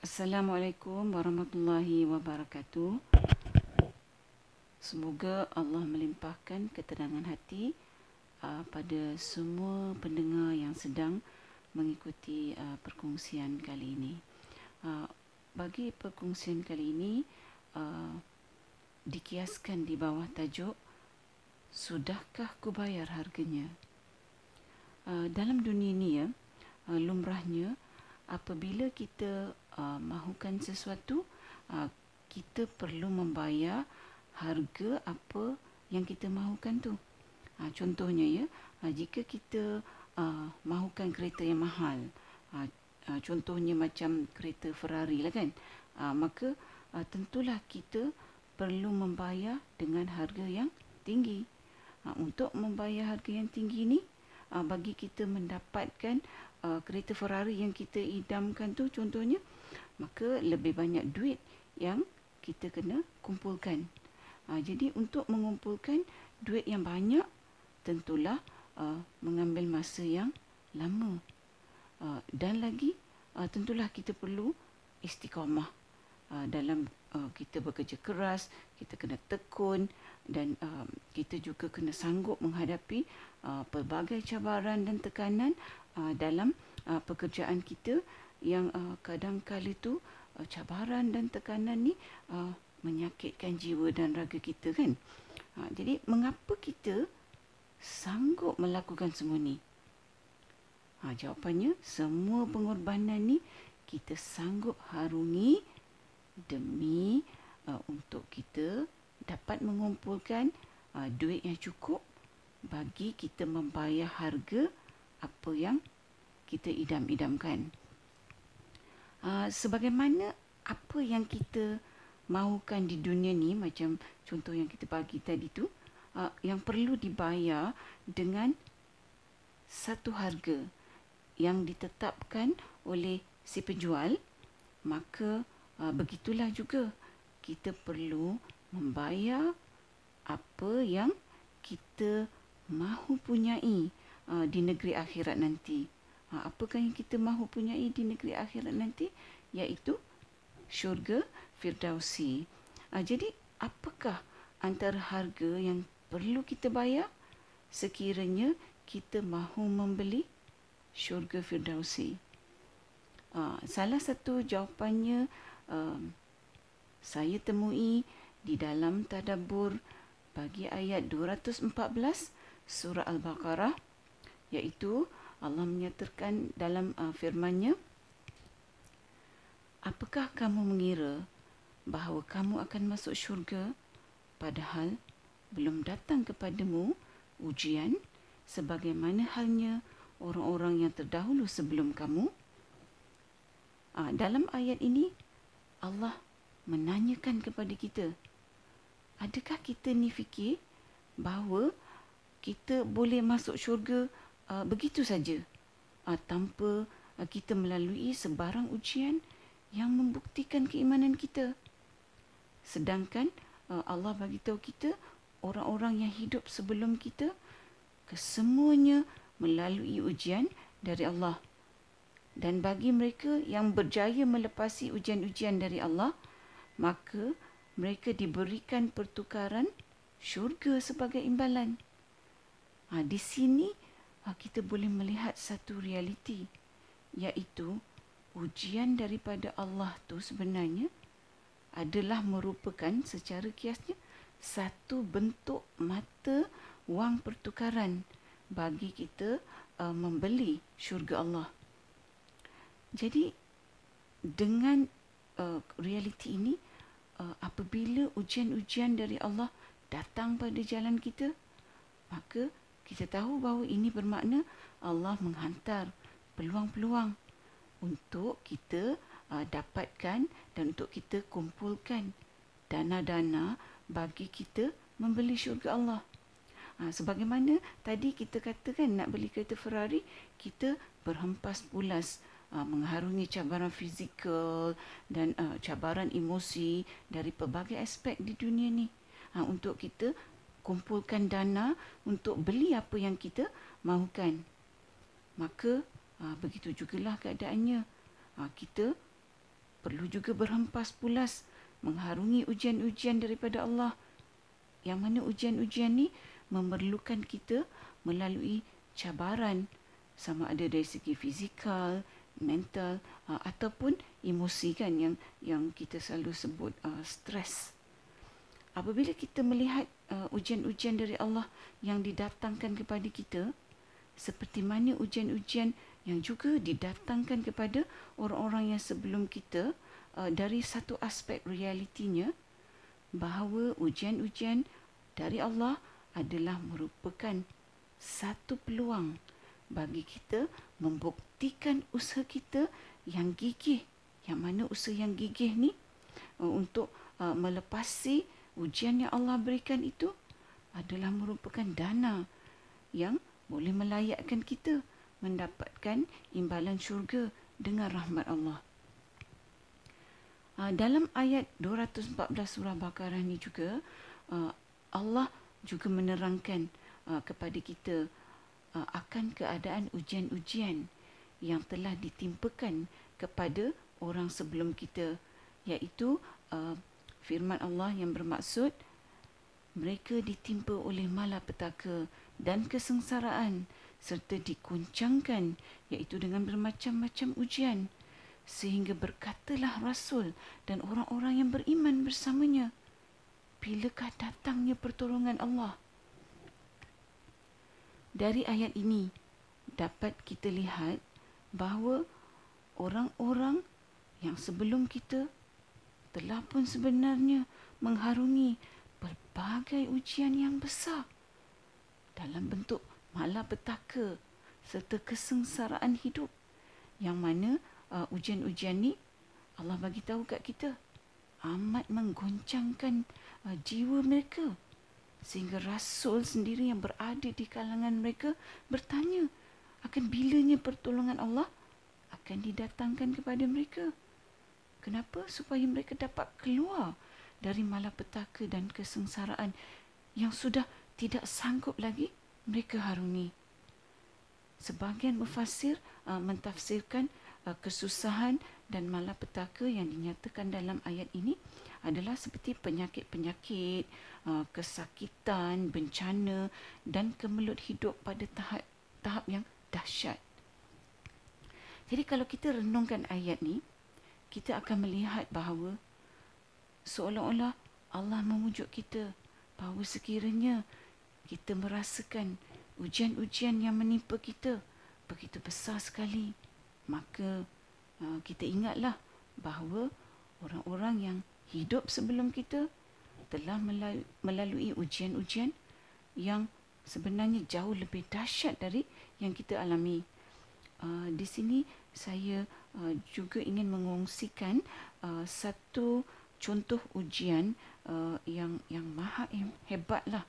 Assalamualaikum warahmatullahi wabarakatuh. Semoga Allah melimpahkan ketenangan hati uh, pada semua pendengar yang sedang mengikuti uh, perkongsian kali ini. Uh, bagi perkongsian kali ini uh, dikiaskan di bawah tajuk Sudahkah ku bayar harganya? Uh, dalam dunia ini ya, uh, lumrahnya apabila kita uh, mahukan sesuatu uh, kita perlu membayar harga apa yang kita mahukan tu. Uh, contohnya ya uh, jika kita uh, mahukan kereta yang mahal uh, uh, contohnya macam kereta Ferrari lah kan uh, maka uh, tentulah kita perlu membayar dengan harga yang tinggi. Uh, untuk membayar harga yang tinggi ni uh, bagi kita mendapatkan uh, kereta Ferrari yang kita idamkan tu contohnya maka lebih banyak duit yang kita kena kumpulkan. Uh, jadi untuk mengumpulkan duit yang banyak tentulah uh, mengambil masa yang lama. Uh, dan lagi uh, tentulah kita perlu istiqamah uh, dalam uh, kita bekerja keras, kita kena tekun dan uh, kita juga kena sanggup menghadapi uh, pelbagai cabaran dan tekanan uh, dalam uh, pekerjaan kita yang uh, kadang-kali tu uh, cabaran dan tekanan ni uh, menyakitkan jiwa dan raga kita kan. Uh, jadi mengapa kita sanggup melakukan semua ni? Ha, jawapannya semua pengorbanan ni kita sanggup harungi demi uh, untuk kita dapat mengumpulkan uh, duit yang cukup bagi kita membayar harga apa yang kita idam-idamkan. Uh, sebagaimana apa yang kita mahukan di dunia ni macam contoh yang kita bagi tadi tu uh, yang perlu dibayar dengan satu harga yang ditetapkan oleh si penjual maka uh, begitulah juga kita perlu membayar apa yang kita mahu punyai uh, di negeri akhirat nanti. Ha, apakah yang kita mahu punyai di negeri akhirat nanti? Iaitu syurga Firdausi. Ha, jadi, apakah antara harga yang perlu kita bayar sekiranya kita mahu membeli syurga Firdausi? Ha, salah satu jawapannya um, saya temui di dalam tadabbur bagi ayat 214 surah Al-Baqarah iaitu Allah menyatakan dalam uh, firman-Nya Apakah kamu mengira bahawa kamu akan masuk syurga padahal belum datang kepadamu ujian sebagaimana halnya orang-orang yang terdahulu sebelum kamu? Uh, dalam ayat ini Allah menanyakan kepada kita adakah kita ni fikir bahawa kita boleh masuk syurga uh, begitu saja uh, tanpa uh, kita melalui sebarang ujian yang membuktikan keimanan kita. Sedangkan uh, Allah bagi tahu kita orang-orang yang hidup sebelum kita kesemuanya melalui ujian dari Allah. Dan bagi mereka yang berjaya melepasi ujian-ujian dari Allah, maka mereka diberikan pertukaran syurga sebagai imbalan. Ha, di sini Ah, kita boleh melihat satu realiti iaitu ujian daripada Allah tu sebenarnya adalah merupakan secara kiasnya satu bentuk mata wang pertukaran bagi kita uh, membeli syurga Allah. Jadi dengan uh, realiti ini uh, apabila ujian-ujian dari Allah datang pada jalan kita maka kita tahu bahawa ini bermakna Allah menghantar peluang-peluang untuk kita uh, dapatkan dan untuk kita kumpulkan dana-dana bagi kita membeli syurga Allah. Uh, sebagaimana tadi kita katakan nak beli kereta Ferrari, kita berhempas pulas uh, mengharungi cabaran fizikal dan uh, cabaran emosi dari pelbagai aspek di dunia ni. Uh, untuk kita kumpulkan dana untuk beli apa yang kita mahukan. Maka ha, begitu jugalah keadaannya. Ha, kita perlu juga berhempas pulas mengharungi ujian-ujian daripada Allah. Yang mana ujian-ujian ni memerlukan kita melalui cabaran sama ada dari segi fizikal, mental uh, ataupun emosi kan yang yang kita selalu sebut uh, stres. Apabila kita melihat uh, ujian-ujian dari Allah yang didatangkan kepada kita seperti mana ujian-ujian yang juga didatangkan kepada orang-orang yang sebelum kita uh, dari satu aspek realitinya bahawa ujian-ujian dari Allah adalah merupakan satu peluang bagi kita membuktikan usaha kita yang gigih. Yang mana usaha yang gigih ni uh, untuk uh, melepasi ujian yang Allah berikan itu adalah merupakan dana yang boleh melayakkan kita mendapatkan imbalan syurga dengan rahmat Allah. Uh, dalam ayat 214 surah Baqarah ni juga uh, Allah juga menerangkan kepada kita akan keadaan ujian-ujian yang telah ditimpakan kepada orang sebelum kita iaitu uh, firman Allah yang bermaksud mereka ditimpa oleh malapetaka dan kesengsaraan serta dikuncangkan iaitu dengan bermacam-macam ujian sehingga berkatalah rasul dan orang-orang yang beriman bersamanya bilakah datangnya pertolongan Allah dari ayat ini dapat kita lihat bahawa orang-orang yang sebelum kita telah pun sebenarnya mengharungi berbagai ujian yang besar dalam bentuk malapetaka serta kesengsaraan hidup. Yang mana uh, ujian-ujian ni Allah bagi tahu kat kita amat menggoncangkan uh, jiwa mereka sehingga rasul sendiri yang berada di kalangan mereka bertanya akan bilanya pertolongan Allah akan didatangkan kepada mereka. Kenapa? Supaya mereka dapat keluar dari malapetaka dan kesengsaraan yang sudah tidak sanggup lagi mereka harungi. Sebahagian mufasir uh, mentafsirkan uh, kesusahan dan malapetaka yang dinyatakan dalam ayat ini adalah seperti penyakit-penyakit, uh, kesakitan, bencana dan kemelut hidup pada tahap tahap yang dahsyat. Jadi kalau kita renungkan ayat ni, kita akan melihat bahawa seolah-olah Allah memujuk kita bahawa sekiranya kita merasakan ujian-ujian yang menimpa kita begitu besar sekali, maka uh, kita ingatlah bahawa orang-orang yang hidup sebelum kita telah melalui ujian-ujian yang sebenarnya jauh lebih dahsyat dari yang kita alami. Uh, di sini saya uh, juga ingin mengongsikan uh, satu contoh ujian uh, yang yang maha hebatlah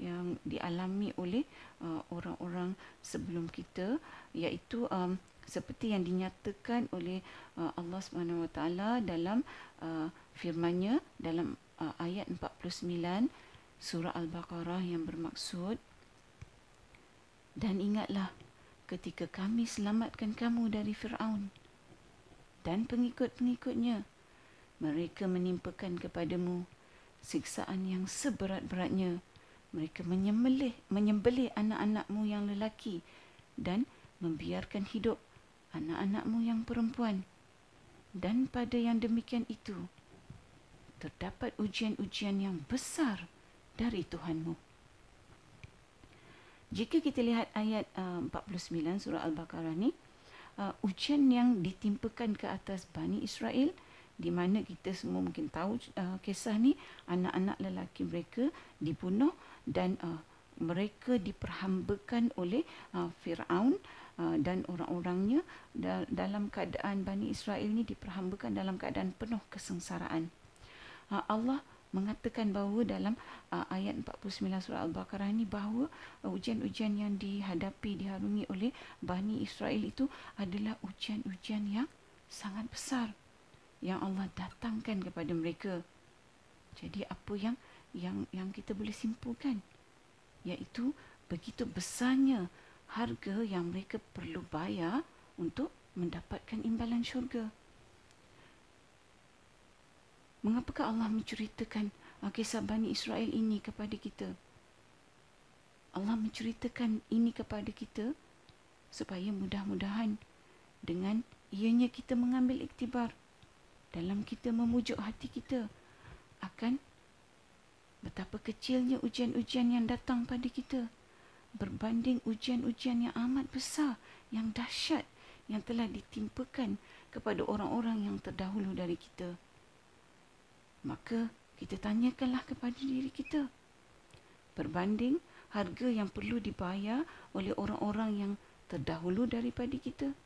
yang dialami oleh uh, orang-orang sebelum kita iaitu um, seperti yang dinyatakan oleh uh, Allah Subhanahu Wa Taala dalam uh, firman-Nya dalam uh, ayat 49 surah Al-Baqarah yang bermaksud dan ingatlah ketika kami selamatkan kamu dari Firaun dan pengikut-pengikutnya mereka menimpakan kepadamu siksaan yang seberat-beratnya mereka menyembelih menyembelih anak-anakmu yang lelaki dan membiarkan hidup anak-anakmu yang perempuan dan pada yang demikian itu terdapat ujian-ujian yang besar dari Tuhanmu. Jika kita lihat ayat uh, 49 surah Al-Baqarah ni, uh, ujian yang ditimpakan ke atas Bani Israel, di mana kita semua mungkin tahu uh, kisah ni, anak-anak lelaki mereka dibunuh dan uh, mereka diperhambakan oleh uh, Fir'aun uh, dan orang-orangnya dalam keadaan Bani Israel ni diperhambakan dalam keadaan penuh kesengsaraan. Ha, Allah mengatakan bahawa dalam uh, ayat 49 surah Al-Baqarah ini bahawa uh, ujian-ujian yang dihadapi diharungi oleh Bani Israel itu adalah ujian-ujian yang sangat besar yang Allah datangkan kepada mereka. Jadi apa yang yang yang kita boleh simpulkan iaitu begitu besarnya harga yang mereka perlu bayar untuk mendapatkan imbalan syurga. Mengapakah Allah menceritakan uh, kisah Bani Israel ini kepada kita? Allah menceritakan ini kepada kita supaya mudah-mudahan dengan ianya kita mengambil iktibar dalam kita memujuk hati kita akan betapa kecilnya ujian-ujian yang datang pada kita berbanding ujian-ujian yang amat besar, yang dahsyat yang telah ditimpakan kepada orang-orang yang terdahulu dari kita. Maka kita tanyakanlah kepada diri kita. Berbanding harga yang perlu dibayar oleh orang-orang yang terdahulu daripada kita,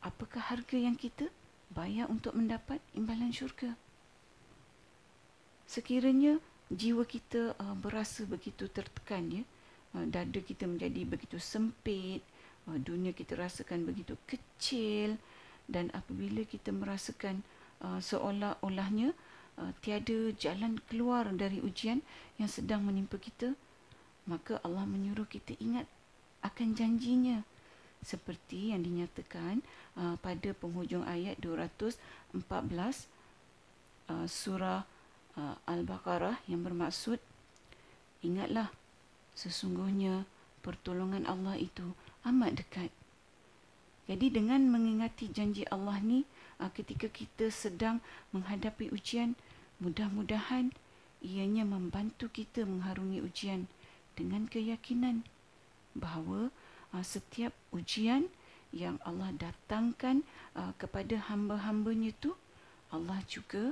apakah harga yang kita bayar untuk mendapat imbalan syurga? Sekiranya jiwa kita uh, berasa begitu tertekan ya, uh, dada kita menjadi begitu sempit, uh, dunia kita rasakan begitu kecil dan apabila kita merasakan uh, seolah-olahnya uh, tiada jalan keluar dari ujian yang sedang menimpa kita, maka Allah menyuruh kita ingat akan janjinya seperti yang dinyatakan uh, pada penghujung ayat 214 uh, surah uh, Al-Baqarah yang bermaksud ingatlah sesungguhnya pertolongan Allah itu amat dekat. Jadi dengan mengingati janji Allah ni uh, ketika kita sedang menghadapi ujian mudah-mudahan ianya membantu kita mengharungi ujian dengan keyakinan bahawa setiap ujian yang Allah datangkan uh, kepada hamba-hambanya itu Allah juga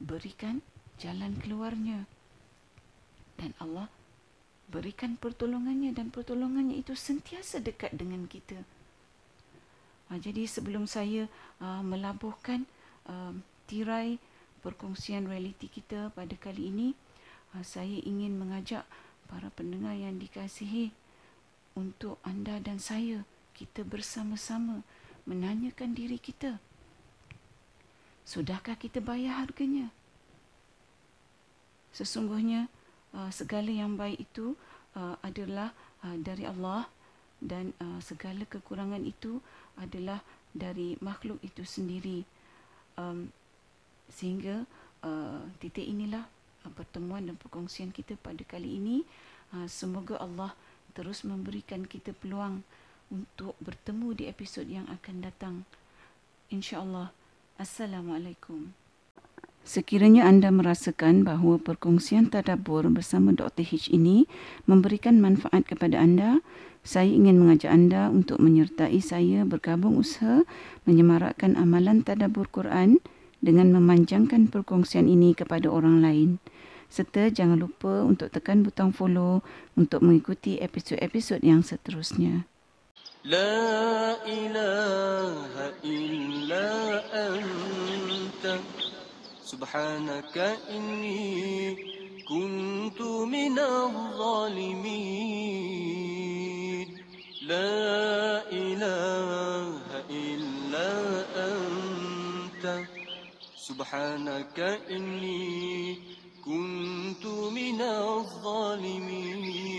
berikan jalan keluarnya dan Allah berikan pertolongannya dan pertolongannya itu sentiasa dekat dengan kita. Uh, jadi sebelum saya uh, melabuhkan uh, tirai perkongsian realiti kita pada kali ini, saya ingin mengajak para pendengar yang dikasihi untuk anda dan saya. Kita bersama-sama menanyakan diri kita. Sudahkah kita bayar harganya? Sesungguhnya uh, segala yang baik itu uh, adalah uh, dari Allah dan segala kekurangan itu adalah dari makhluk itu sendiri. Um, sehingga titik inilah pertemuan dan perkongsian kita pada kali ini. Semoga Allah terus memberikan kita peluang untuk bertemu di episod yang akan datang. InsyaAllah. Assalamualaikum. Sekiranya anda merasakan bahawa perkongsian tadabur bersama Dr. H ini memberikan manfaat kepada anda, saya ingin mengajak anda untuk menyertai saya bergabung usaha menyemarakkan amalan tadabur Quran dengan memanjangkan perkongsian ini kepada orang lain serta jangan lupa untuk tekan butang follow untuk mengikuti episod-episod yang seterusnya. La ilaha illa anta. Subhanaka inni kuntu من zalimin. La ilaha illa anta. Subhanaka inni كنت من الظالمين.